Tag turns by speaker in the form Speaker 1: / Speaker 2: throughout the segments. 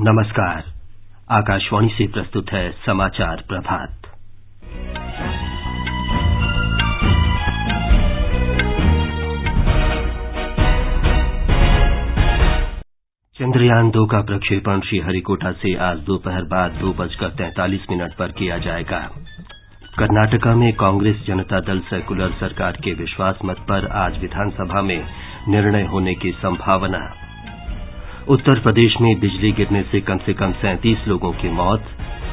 Speaker 1: नमस्कार। आकाशवाणी से प्रस्तुत है समाचार प्रभात। चंद्रयान दो का प्रक्षेपण श्रीहरिकोटा से आज दोपहर बाद दो बजकर तैंतालीस मिनट पर किया जाएगा। कर्नाटका में कांग्रेस जनता दल सेक्यूलर सरकार के विश्वास मत पर आज विधानसभा में निर्णय होने की संभावना। उत्तर प्रदेश में बिजली गिरने से कम से कम सैंतीस लोगों की मौत,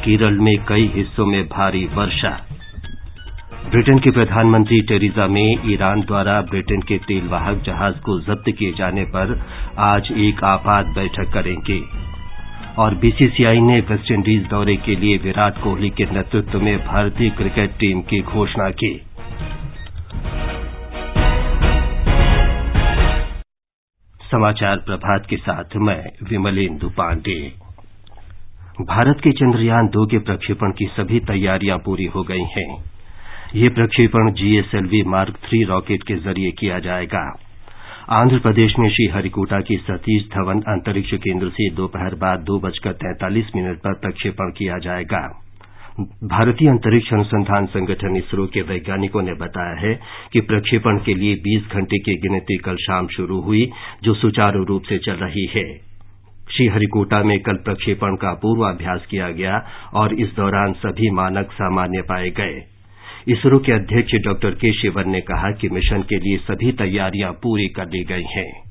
Speaker 1: केरल में कई हिस्सों में भारी वर्षा। ब्रिटेन की प्रधानमंत्री टेरिजा मे ईरान द्वारा ब्रिटेन के तेलवाहक जहाज़ को जब्त किए जाने पर आज एक आपात बैठक करेंगे। और बीसीसीआई ने वेस्टइंडीज दौरे के लिए विराट कोहली के नेतृत्व में भारतीय क्रिकेट टीम की घोषणा की। समाचार प्रभात के साथ मैं विमलेन्दु पांडे। भारत के चंद्रयान दो के प्रक्षेपण की सभी तैयारियाँ पूरी हो गई हैं। ये प्रक्षेपण जीएसएलवी मार्क थ्री रॉकेट के ज़रिए किया जाएगा। आंध्र प्रदेश में श्रीहरिकोटा के सतीश धवन अंतरिक्ष केंद्र से दोपहर बाद दो बजकर तैंतालीस मिनट पर प्रक्षेपण किया जाएगा। भारतीय अंतरिक्ष अनुसंधान संगठन इसरो के वैज्ञानिकों ने बताया है कि प्रक्षेपण के लिए 20 घंटे की गिनती कल शाम शुरू हुई, जो सुचारू रूप से चल रही है। श्रीहरिकोटा में कल प्रक्षेपण का पूर्वाभ्यास किया गया और इस दौरान सभी मानक सामान्य पाए गए। इसरो के अध्यक्ष डॉ के शिवन ने कहा कि मिशन के लिए सभी तैयारियाँ पूरी कर ली गई हैं।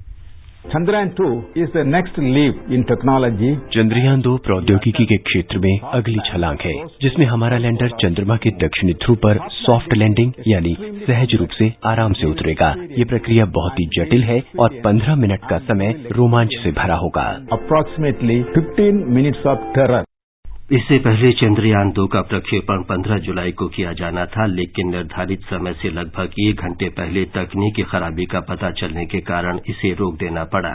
Speaker 2: Chandrayaan two is the next leap in technology
Speaker 3: Chandrayaan दो प्रौद्योगिकी के क्षेत्र में अगली छलांग है जिसमें हमारा लैंडर चंद्रमा के दक्षिणी ध्रुव पर सॉफ्ट लैंडिंग यानी सहज रूप से आराम से उतरेगा। ये प्रक्रिया बहुत ही जटिल है और 15 मिनट का समय रोमांच से भरा होगा।
Speaker 2: अप्रोक्सीमेटली 15 मिनट्स ऑफ़ टेरर
Speaker 1: इससे पहले चंद्रयान दो का प्रक्षेपण 15 जुलाई को किया जाना था, लेकिन निर्धारित समय से लगभग एक घंटे पहले तकनीकी खराबी का पता चलने के कारण इसे रोक देना पड़ा।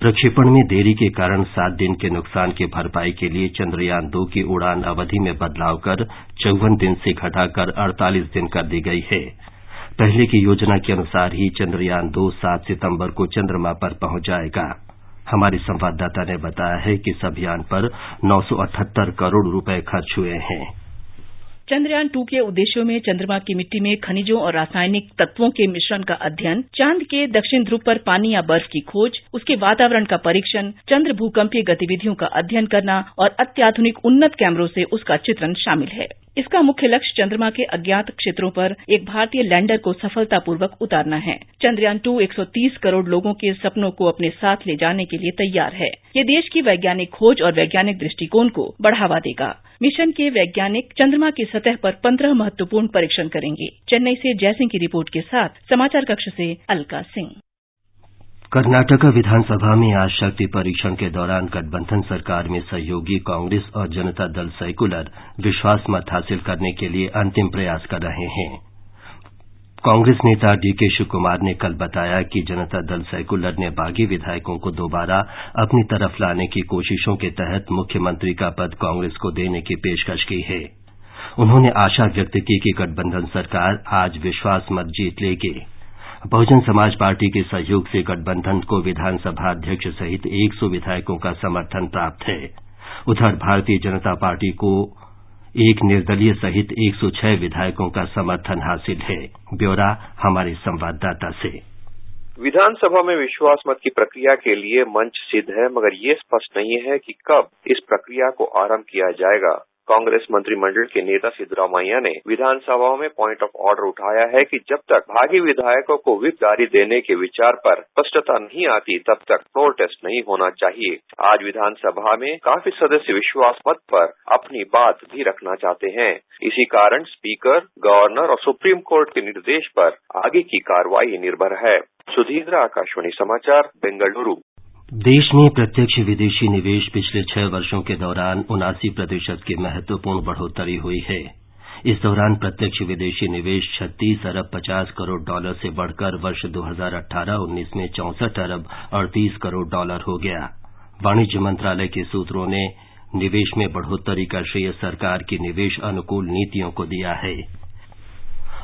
Speaker 1: प्रक्षेपण में देरी के कारण सात दिन के नुकसान की भरपाई के लिए चंद्रयान दो की उड़ान अवधि में बदलाव कर चौवन दिन से घटाकर अड़तालीस दिन कर दी गई है। पहले की योजना के अनुसार ही चंद्रयान दो सात सितंबर को चंद्रमा पर पहुँच जाएगा हमारे संवाददाता ने बताया है कि इस अभियान पर नौ सौ अठहत्तर करोड़ रुपये खर्च हुए हैं।
Speaker 4: चंद्रयान टू के उद्देश्यों में चंद्रमा की मिट्टी में खनिजों और रासायनिक तत्वों के मिश्रण का अध्ययन, चाँद के दक्षिण ध्रुव पर पानी या बर्फ़ की खोज, उसके वातावरण का परीक्षण, चंद्र भूकंपीय गतिविधियों का अध्ययन करना और अत्याधुनिक उन्नत कैमरों से उसका चित्रण शामिल है। इसका मुख्य लक्ष्य चंद्रमा के अज्ञात क्षेत्रों पर एक भारतीय लैंडर को सफलतापूर्वक उतारना है। चंद्रयान टू 130 करोड़ लोगों के सपनों को अपने साथ ले जाने के लिए तैयार है। ये देश की वैज्ञानिक खोज और वैज्ञानिक दृष्टिकोण को बढ़ावा देगा। मिशन के वैज्ञानिक चंद्रमा की सतह पर पंद्रह महत्वपूर्ण परीक्षण करेंगे। चेन्नई से जयसिंह की रिपोर्ट के साथ समाचार कक्ष से अलका सिंह।
Speaker 1: कर्नाटक विधानसभा में आज शक्ति परीक्षण के दौरान गठबंधन सरकार में सहयोगी कांग्रेस और जनता दल सेक्यूलर विश्वास मत हासिल करने के लिए अंतिम प्रयास कर रहे हैं। कांग्रेस नेता डीके शिव कुमार ने कल बताया कि जनता दल सेक्यूलर ने बागी विधायकों को दोबारा अपनी तरफ़ लाने की कोशिशों के तहत मुख्यमंत्री का पद कांग्रेस को देने की पेशकश की है। उन्होंने आशा व्यक्त की कि गठबंधन सरकार आज विश्वास मत जीत लेगी। बहुजन समाज पार्टी के सहयोग से गठबंधन को विधानसभा अध्यक्ष सहित 100 विधायकों का समर्थन प्राप्त है। उधर भारतीय जनता पार्टी को एक निर्दलीय सहित 106 विधायकों का समर्थन हासिल है। ब्यौरा हमारे संवाददाता से।
Speaker 5: विधानसभा में विश्वास मत की प्रक्रिया के लिए मंच सिद्ध है, मगर ये स्पष्ट नहीं है कि कब इस प्रक्रिया को आरंभ किया जाएगा। कांग्रेस मंत्रिमंडल के नेता सिद्धरामैया ने विधानसभा में प्वाइंट ऑफ़ ऑर्डर उठाया है कि जब तक भागी विधायकों को विप जारी देने के विचार पर स्पष्टता नहीं आती, तब तक फ्लोर टेस्ट नहीं होना चाहिए। आज विधानसभा में काफ़ी सदस्य विश्वास मत पर अपनी बात भी रखना चाहते हैं। इसी कारण स्पीकर गवर्नर और सुप्रीम कोर्ट के निर्देश पर आगे की कार्रवाई निर्भर है। सुधींद्र आकाशवाणी समाचार, बेंगलुरू।
Speaker 1: देश में प्रत्यक्ष विदेशी निवेश पिछले छह वर्षों के दौरान उनासी प्रतिशत की महत्वपूर्ण बढ़ोतरी हुई है। इस दौरान प्रत्यक्ष विदेशी निवेश छत्तीस अरब पचास करोड़ डॉलर से बढ़कर वर्ष 2018-19 में चौसठ अरब अड़तीस करोड़ डॉलर हो गया। वाणिज्य मंत्रालय के सूत्रों ने निवेश में बढ़ोतरी का श्रेय सरकार की निवेश अनुकूल नीतियों को दिया है।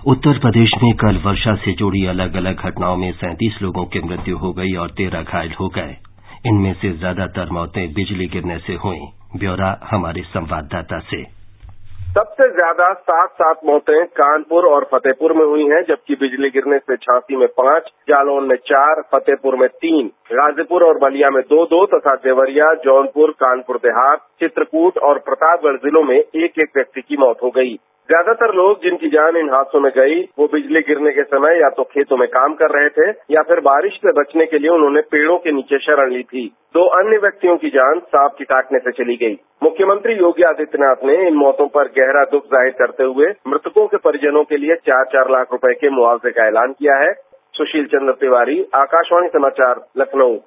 Speaker 1: उत्तर प्रदेश में कल वर्षा से जुड़ी अलग अलग घटनाओं में सैंतीस लोगों की मृत्यु हो गई और तेरह घायल हो गए। इनमें से ज़्यादातर मौतें बिजली गिरने से हुई। ब्यौरा हमारे संवाददाता से।
Speaker 6: सबसे ज़्यादा सात सात मौतें कानपुर और फतेहपुर में हुई हैं, जबकि बिजली गिरने से झांसी में पाँच, जालौन में चार, फतेहपुर में तीन। गाजीपुर और बलिया में दो दो तथा देवरिया, जौनपुर, कानपुर, देहात, चित्रकूट और प्रतापगढ़ जिलों में एक एक व्यक्ति की मौत हो गई। ज़्यादातर लोग जिनकी जान इन हादसों में गई, वो बिजली गिरने के समय या तो खेतों में काम कर रहे थे या फिर बारिश से बचने के लिए उन्होंने पेड़ों के नीचे शरण ली थी। दो अन्य व्यक्तियों की जान सांप के काटने से चली गई। मुख्यमंत्री योगी आदित्यनाथ ने इन मौतों पर गहरा दुख ज़ाहिर करते हुए मृतकों के परिजनों के लिए चार चार लाख रुपए के मुआवजे का ऐलान किया है। सुशील चंद्र तिवारी, आकाशवाणी समाचार, लखनऊ।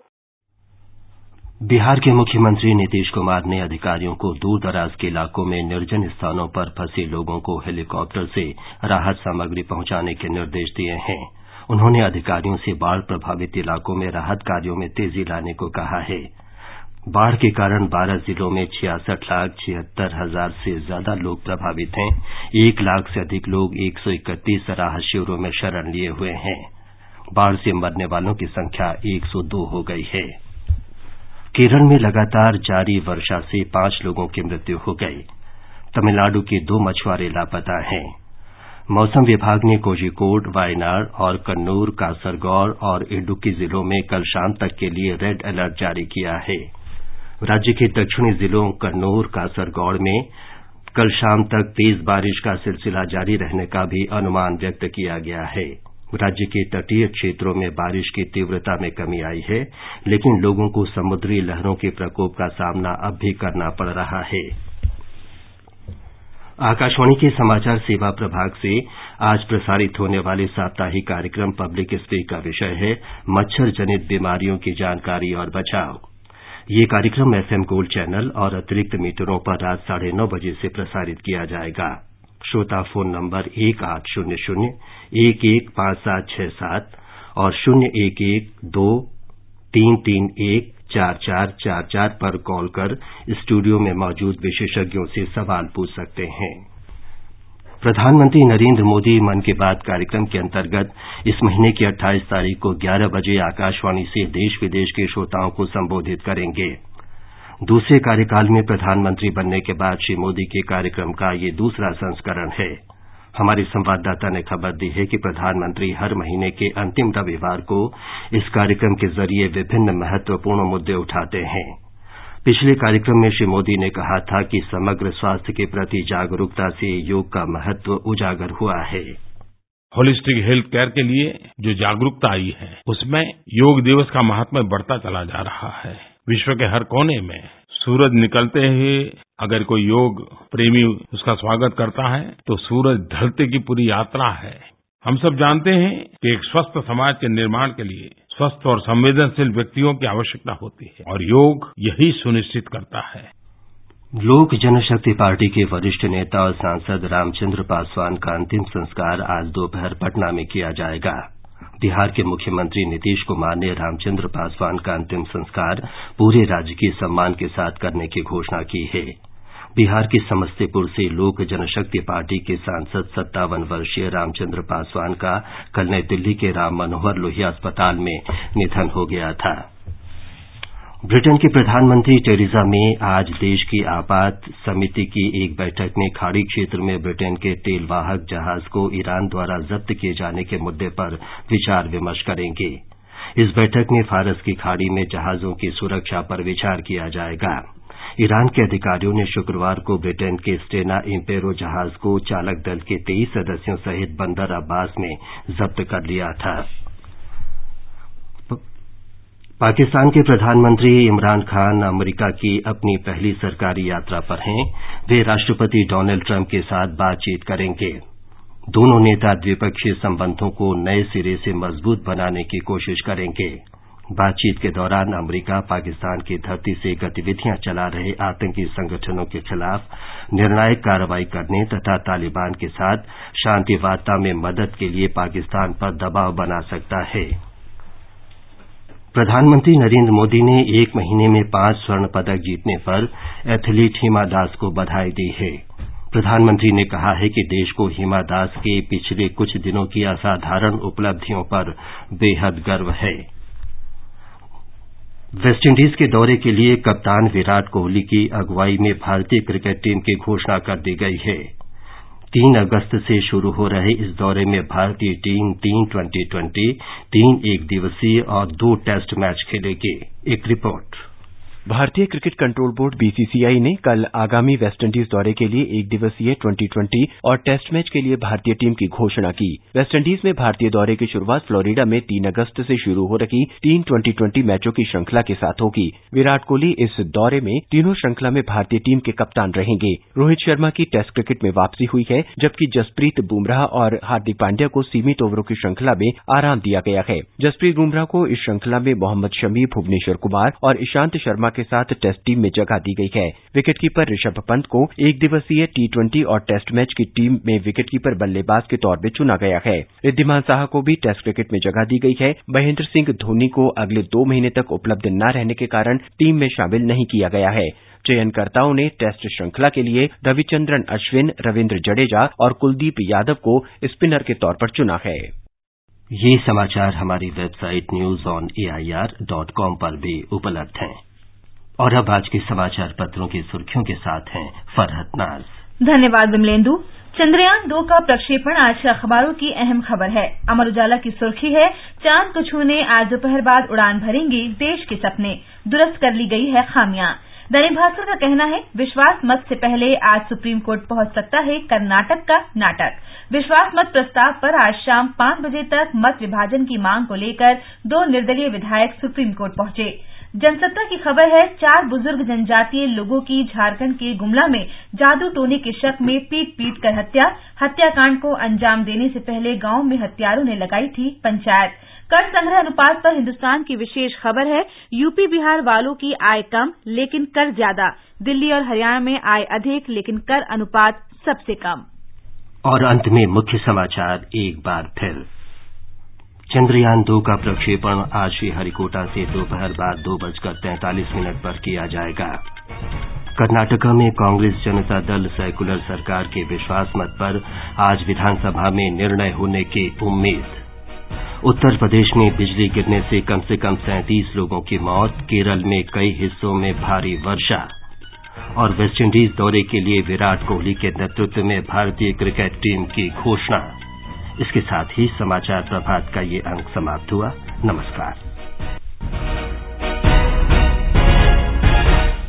Speaker 1: बिहार के मुख्यमंत्री नीतीश कुमार ने अधिकारियों को दूर दराज के इलाकों में निर्जन स्थानों पर फंसे लोगों को हेलीकॉप्टर से राहत सामग्री पहुँचाने के निर्देश दिए हैं। उन्होंने अधिकारियों से बाढ़ प्रभावित इलाकों में राहत कार्यों में तेज़ी लाने को कहा है। बाढ़ के कारण बारह जिलों में छियासठ लाख छिहत्तर हज़ार से ज़्यादा लोग प्रभावित हैं। एक लाख से अधिक लोग एक सौ इकतीस राहत शिविरों में शरण लिए हुए हैं। बाढ़ से मरने वालों की संख्या एक सौ दो हो गई है। केरल में लगातार जारी वर्षा से पाँच लोगों की मृत्यु हो गई। तमिलनाडु के दो मछुआरे लापता हैं। मौसम विभाग ने कोझिकोड, वायनाड और कन्नूर कासरगौर और इडुक्की जिलों में कल शाम तक के लिए रेड अलर्ट जारी किया है। राज्य के दक्षिणी जिलों कन्नूर, कासरगौड़ में कल शाम तक तेज बारिश का सिलसिला जारी रहने का भी अनुमान व्यक्त किया गया है। राज्य के तटीय क्षेत्रों में बारिश की तीव्रता में कमी आई है, लेकिन लोगों को समुद्री लहरों के प्रकोप का सामना अब भी करना पड़ रहा है। आकाशवाणी के समाचार सेवा प्रभाग से आज प्रसारित होने वाले साप्ताहिक कार्यक्रम पब्लिक स्पीक का विषय है मच्छर जनित बीमारियों की जानकारी और बचाव। ये कार्यक्रम एफएम गोल्ड चैनल और अतिरिक्त मीटरों पर रात साढ़े नौ बजे से प्रसारित किया जाएगा। श्रोता फ़ोन नंबर एक आठ शून्य शून्य, एक एक पाँच सात छह सात और शून्य एक एक दो तीन तीन एक चार चार चार चार पर कॉल कर स्टूडियो में मौजूद विशेषज्ञों से सवाल पूछ सकते हैं। प्रधानमंत्री नरेंद्र मोदी मन की बात कार्यक्रम के अंतर्गत इस महीने की 28 तारीख को 11 बजे आकाशवाणी से देश विदेश के श्रोताओं को संबोधित करेंगे। दूसरे कार्यकाल में प्रधानमंत्री बनने के बाद श्री मोदी के कार्यक्रम का ये दूसरा संस्करण है। हमारे संवाददाता ने खबर दी है कि प्रधानमंत्री हर महीने के अंतिम रविवार को इस कार्यक्रम के ज़रिए विभिन्न महत्वपूर्ण मुद्दे उठाते हैं। पिछले कार्यक्रम में श्री मोदी ने कहा था कि समग्र स्वास्थ्य के प्रति जागरूकता से योग का महत्व उजागर हुआ है।
Speaker 7: होलिस्टिक हेल्थ केयर के लिए जो जागरूकता आई है, उसमें योग दिवस का महात्म्य बढ़ता चला जा रहा है। विश्व के हर कोने में सूरज निकलते ही अगर कोई योग प्रेमी उसका स्वागत करता है तो सूरज ढलते की पूरी यात्रा है। हम सब जानते हैं कि एक स्वस्थ समाज के निर्माण के लिए स्वस्थ और संवेदनशील व्यक्तियों की आवश्यकता होती है और योग यही सुनिश्चित करता है।
Speaker 1: लोक जनशक्ति पार्टी के वरिष्ठ नेता और सांसद रामचंद्र पासवान का अंतिम संस्कार आज दोपहर पटना में किया जाएगा। बिहार के मुख्यमंत्री नीतीश कुमार ने रामचंद्र पासवान का अंतिम संस्कार पूरे राजकीय सम्मान के साथ करने की घोषणा की है। बिहार के समस्तीपुर से लोक जनशक्ति पार्टी के सांसद सत्तावन वर्षीय रामचंद्र पासवान का कल नई दिल्ली के राम मनोहर लोहिया अस्पताल में निधन हो गया था। ब्रिटेन की प्रधानमंत्री टेरिजा मे आज देश की आपात समिति की एक बैठक में खाड़ी क्षेत्र में ब्रिटेन के तेल वाहक जहाज़ को ईरान द्वारा जब्त किए जाने के मुद्दे पर विचार विमर्श करेंगे। इस बैठक में फारस की खाड़ी में जहाजों की सुरक्षा पर विचार किया जाएगा। ईरान के अधिकारियों ने शुक्रवार को ब्रिटेन के स्टेना इम्पेरो जहाज़ को चालक दल के तेईस सदस्यों सहित बंदर अब्बास में जब्त कर लिया था। पाकिस्तान के प्रधानमंत्री इमरान खान अमरीका की अपनी पहली सरकारी यात्रा पर हैं। वे राष्ट्रपति डोनाल्ड ट्रंप के साथ बातचीत करेंगे। दोनों नेता द्विपक्षीय संबंधों को नए सिरे से मज़बूत बनाने की कोशिश करेंगे। बातचीत के दौरान अमरीका पाकिस्तान की धरती से गतिविधियाँ चला रहे आतंकी संगठनों के खिलाफ निर्णायक कार्रवाई करने तथा तालिबान के साथ शांति वार्ता में मदद के लिए पाकिस्तान पर दबाव बना सकता है। प्रधानमंत्री नरेंद्र मोदी ने एक महीने में पाँच स्वर्ण पदक जीतने पर एथलीट हिमा दास को बधाई दी है। प्रधानमंत्री ने कहा है कि देश को हिमा दास के पिछले कुछ दिनों की असाधारण उपलब्धियों पर बेहद गर्व है। वेस्टइंडीज के दौरे के लिए कप्तान विराट कोहली की अगुवाई में भारतीय क्रिकेट टीम की घोषणा कर दी गई है। तीन अगस्त से शुरू हो रहे इस दौरे में भारतीय टीम तीन ट्वेंटी ट्वेंटी, तीन एक दिवसीय और दो टेस्ट मैच खेलेगी। एक रिपोर्ट।
Speaker 3: भारतीय क्रिकेट कंट्रोल बोर्ड बीसीसीआई ने कल आगामी वेस्टइंडीज दौरे के लिए एक दिवसीय ट्वेंटी ट्वेंटी और टेस्ट मैच के लिए भारतीय टीम की घोषणा की। वेस्टइंडीज में भारतीय दौरे की शुरुआत फ्लोरिडा में तीन अगस्त से शुरू हो रही तीन ट्वेंटी ट्वेंटी मैचों की श्रृंखला के साथ होगी। विराट कोहली इस दौरे में तीनों श्रृंखला में भारतीय टीम के कप्तान रहेंगे। रोहित शर्मा की टेस्ट क्रिकेट में वापसी हुई है, जबकि जसप्रीत बुमराह और हार्दिक पांड्या को सीमित ओवरों की श्रृंखला में आराम दिया गया है। जसप्रीत बुमराह को इस श्रृंखला में मोहम्मद शमी भुवनेश्वर कुमार और ईशांत शर्मा के साथ टेस्ट टीम में जगह दी गई है। विकेटकीपर ऋषभ पंत को एक दिवसीय टी ट्वेंटी और टेस्ट मैच की टीम में विकेटकीपर बल्लेबाज के तौर पर चुना गया है। रिद्धिमान साहा को भी टेस्ट क्रिकेट में जगह दी गई है। महेंद्र सिंह धोनी को अगले दो महीने तक उपलब्ध न रहने के कारण टीम में शामिल नहीं किया गया है। चयनकर्ताओं ने टेस्ट श्रृंखला के लिए रविचंद्रन अश्विन, रविंद्र जडेजा और कुलदीप यादव को स्पिनर के तौर पर चुना है।
Speaker 1: ये समाचार हमारी website news on AIR dot com पर भी उपलब्ध हैं। और अब आज के समाचार पत्रों की सुर्खियों के साथ हैं फरहत नाज।
Speaker 8: धन्यवाद विमलेंदु चंद्रयान दो का प्रक्षेपण आज के अखबारों की अहम खबर है। अमर उजाला की सुर्खी है, चाँद को छूने आज दोपहर बाद उड़ान भरेंगे देश के सपने। दुरुस्त कर ली गई है खामियाँ। दैनिक भास्कर का कहना है, विश्वास मत से पहले आज सुप्रीम कोर्ट पहुँच सकता है कर्नाटक का नाटक। विश्वास मत प्रस्ताव पर आज शाम पाँच बजे तक मत विभाजन की मांग को लेकर दो निर्दलीय विधायक सुप्रीम कोर्ट पहुँचे। जनसत्ता की खबर है, चार बुज़ुर्ग जनजातीय लोगों की झारखंड के गुमला में जादू टोने के शक में पीट पीट कर हत्या। हत्याकांड को अंजाम देने से पहले गाँव में हत्यारों ने लगाई थी पंचायत। कर संग्रह अनुपात पर हिंदुस्तान की विशेष खबर है, यूपी बिहार वालों की आय कम, लेकिन कर ज़्यादा। दिल्ली और हरियाणा में आय अधिक, लेकिन कर अनुपात सबसे कम।
Speaker 1: और अंत में मुख्य समाचार, एक बार फिर। चंद्रयान दो का प्रक्षेपण आज श्रीहरिकोटा से दोपहर बाद दो बजकर तैंतालीस मिनट पर किया जाएगा। कर्नाटका में कांग्रेस जनता दल सेकुलर सरकार के विश्वास मत पर आज विधानसभा में निर्णय होने की उम्मीद। उत्तर प्रदेश में बिजली गिरने से कम से कम सैंतीस लोगों की मौत, केरल में कई हिस्सों में भारी वर्षा। और वेस्टइंडीज दौरे के लिए विराट कोहली के नेतृत्व में भारतीय क्रिकेट टीम की घोषणा। इसके साथ ही समाचार प्रभात का ये अंक समाप्त हुआ। नमस्कार।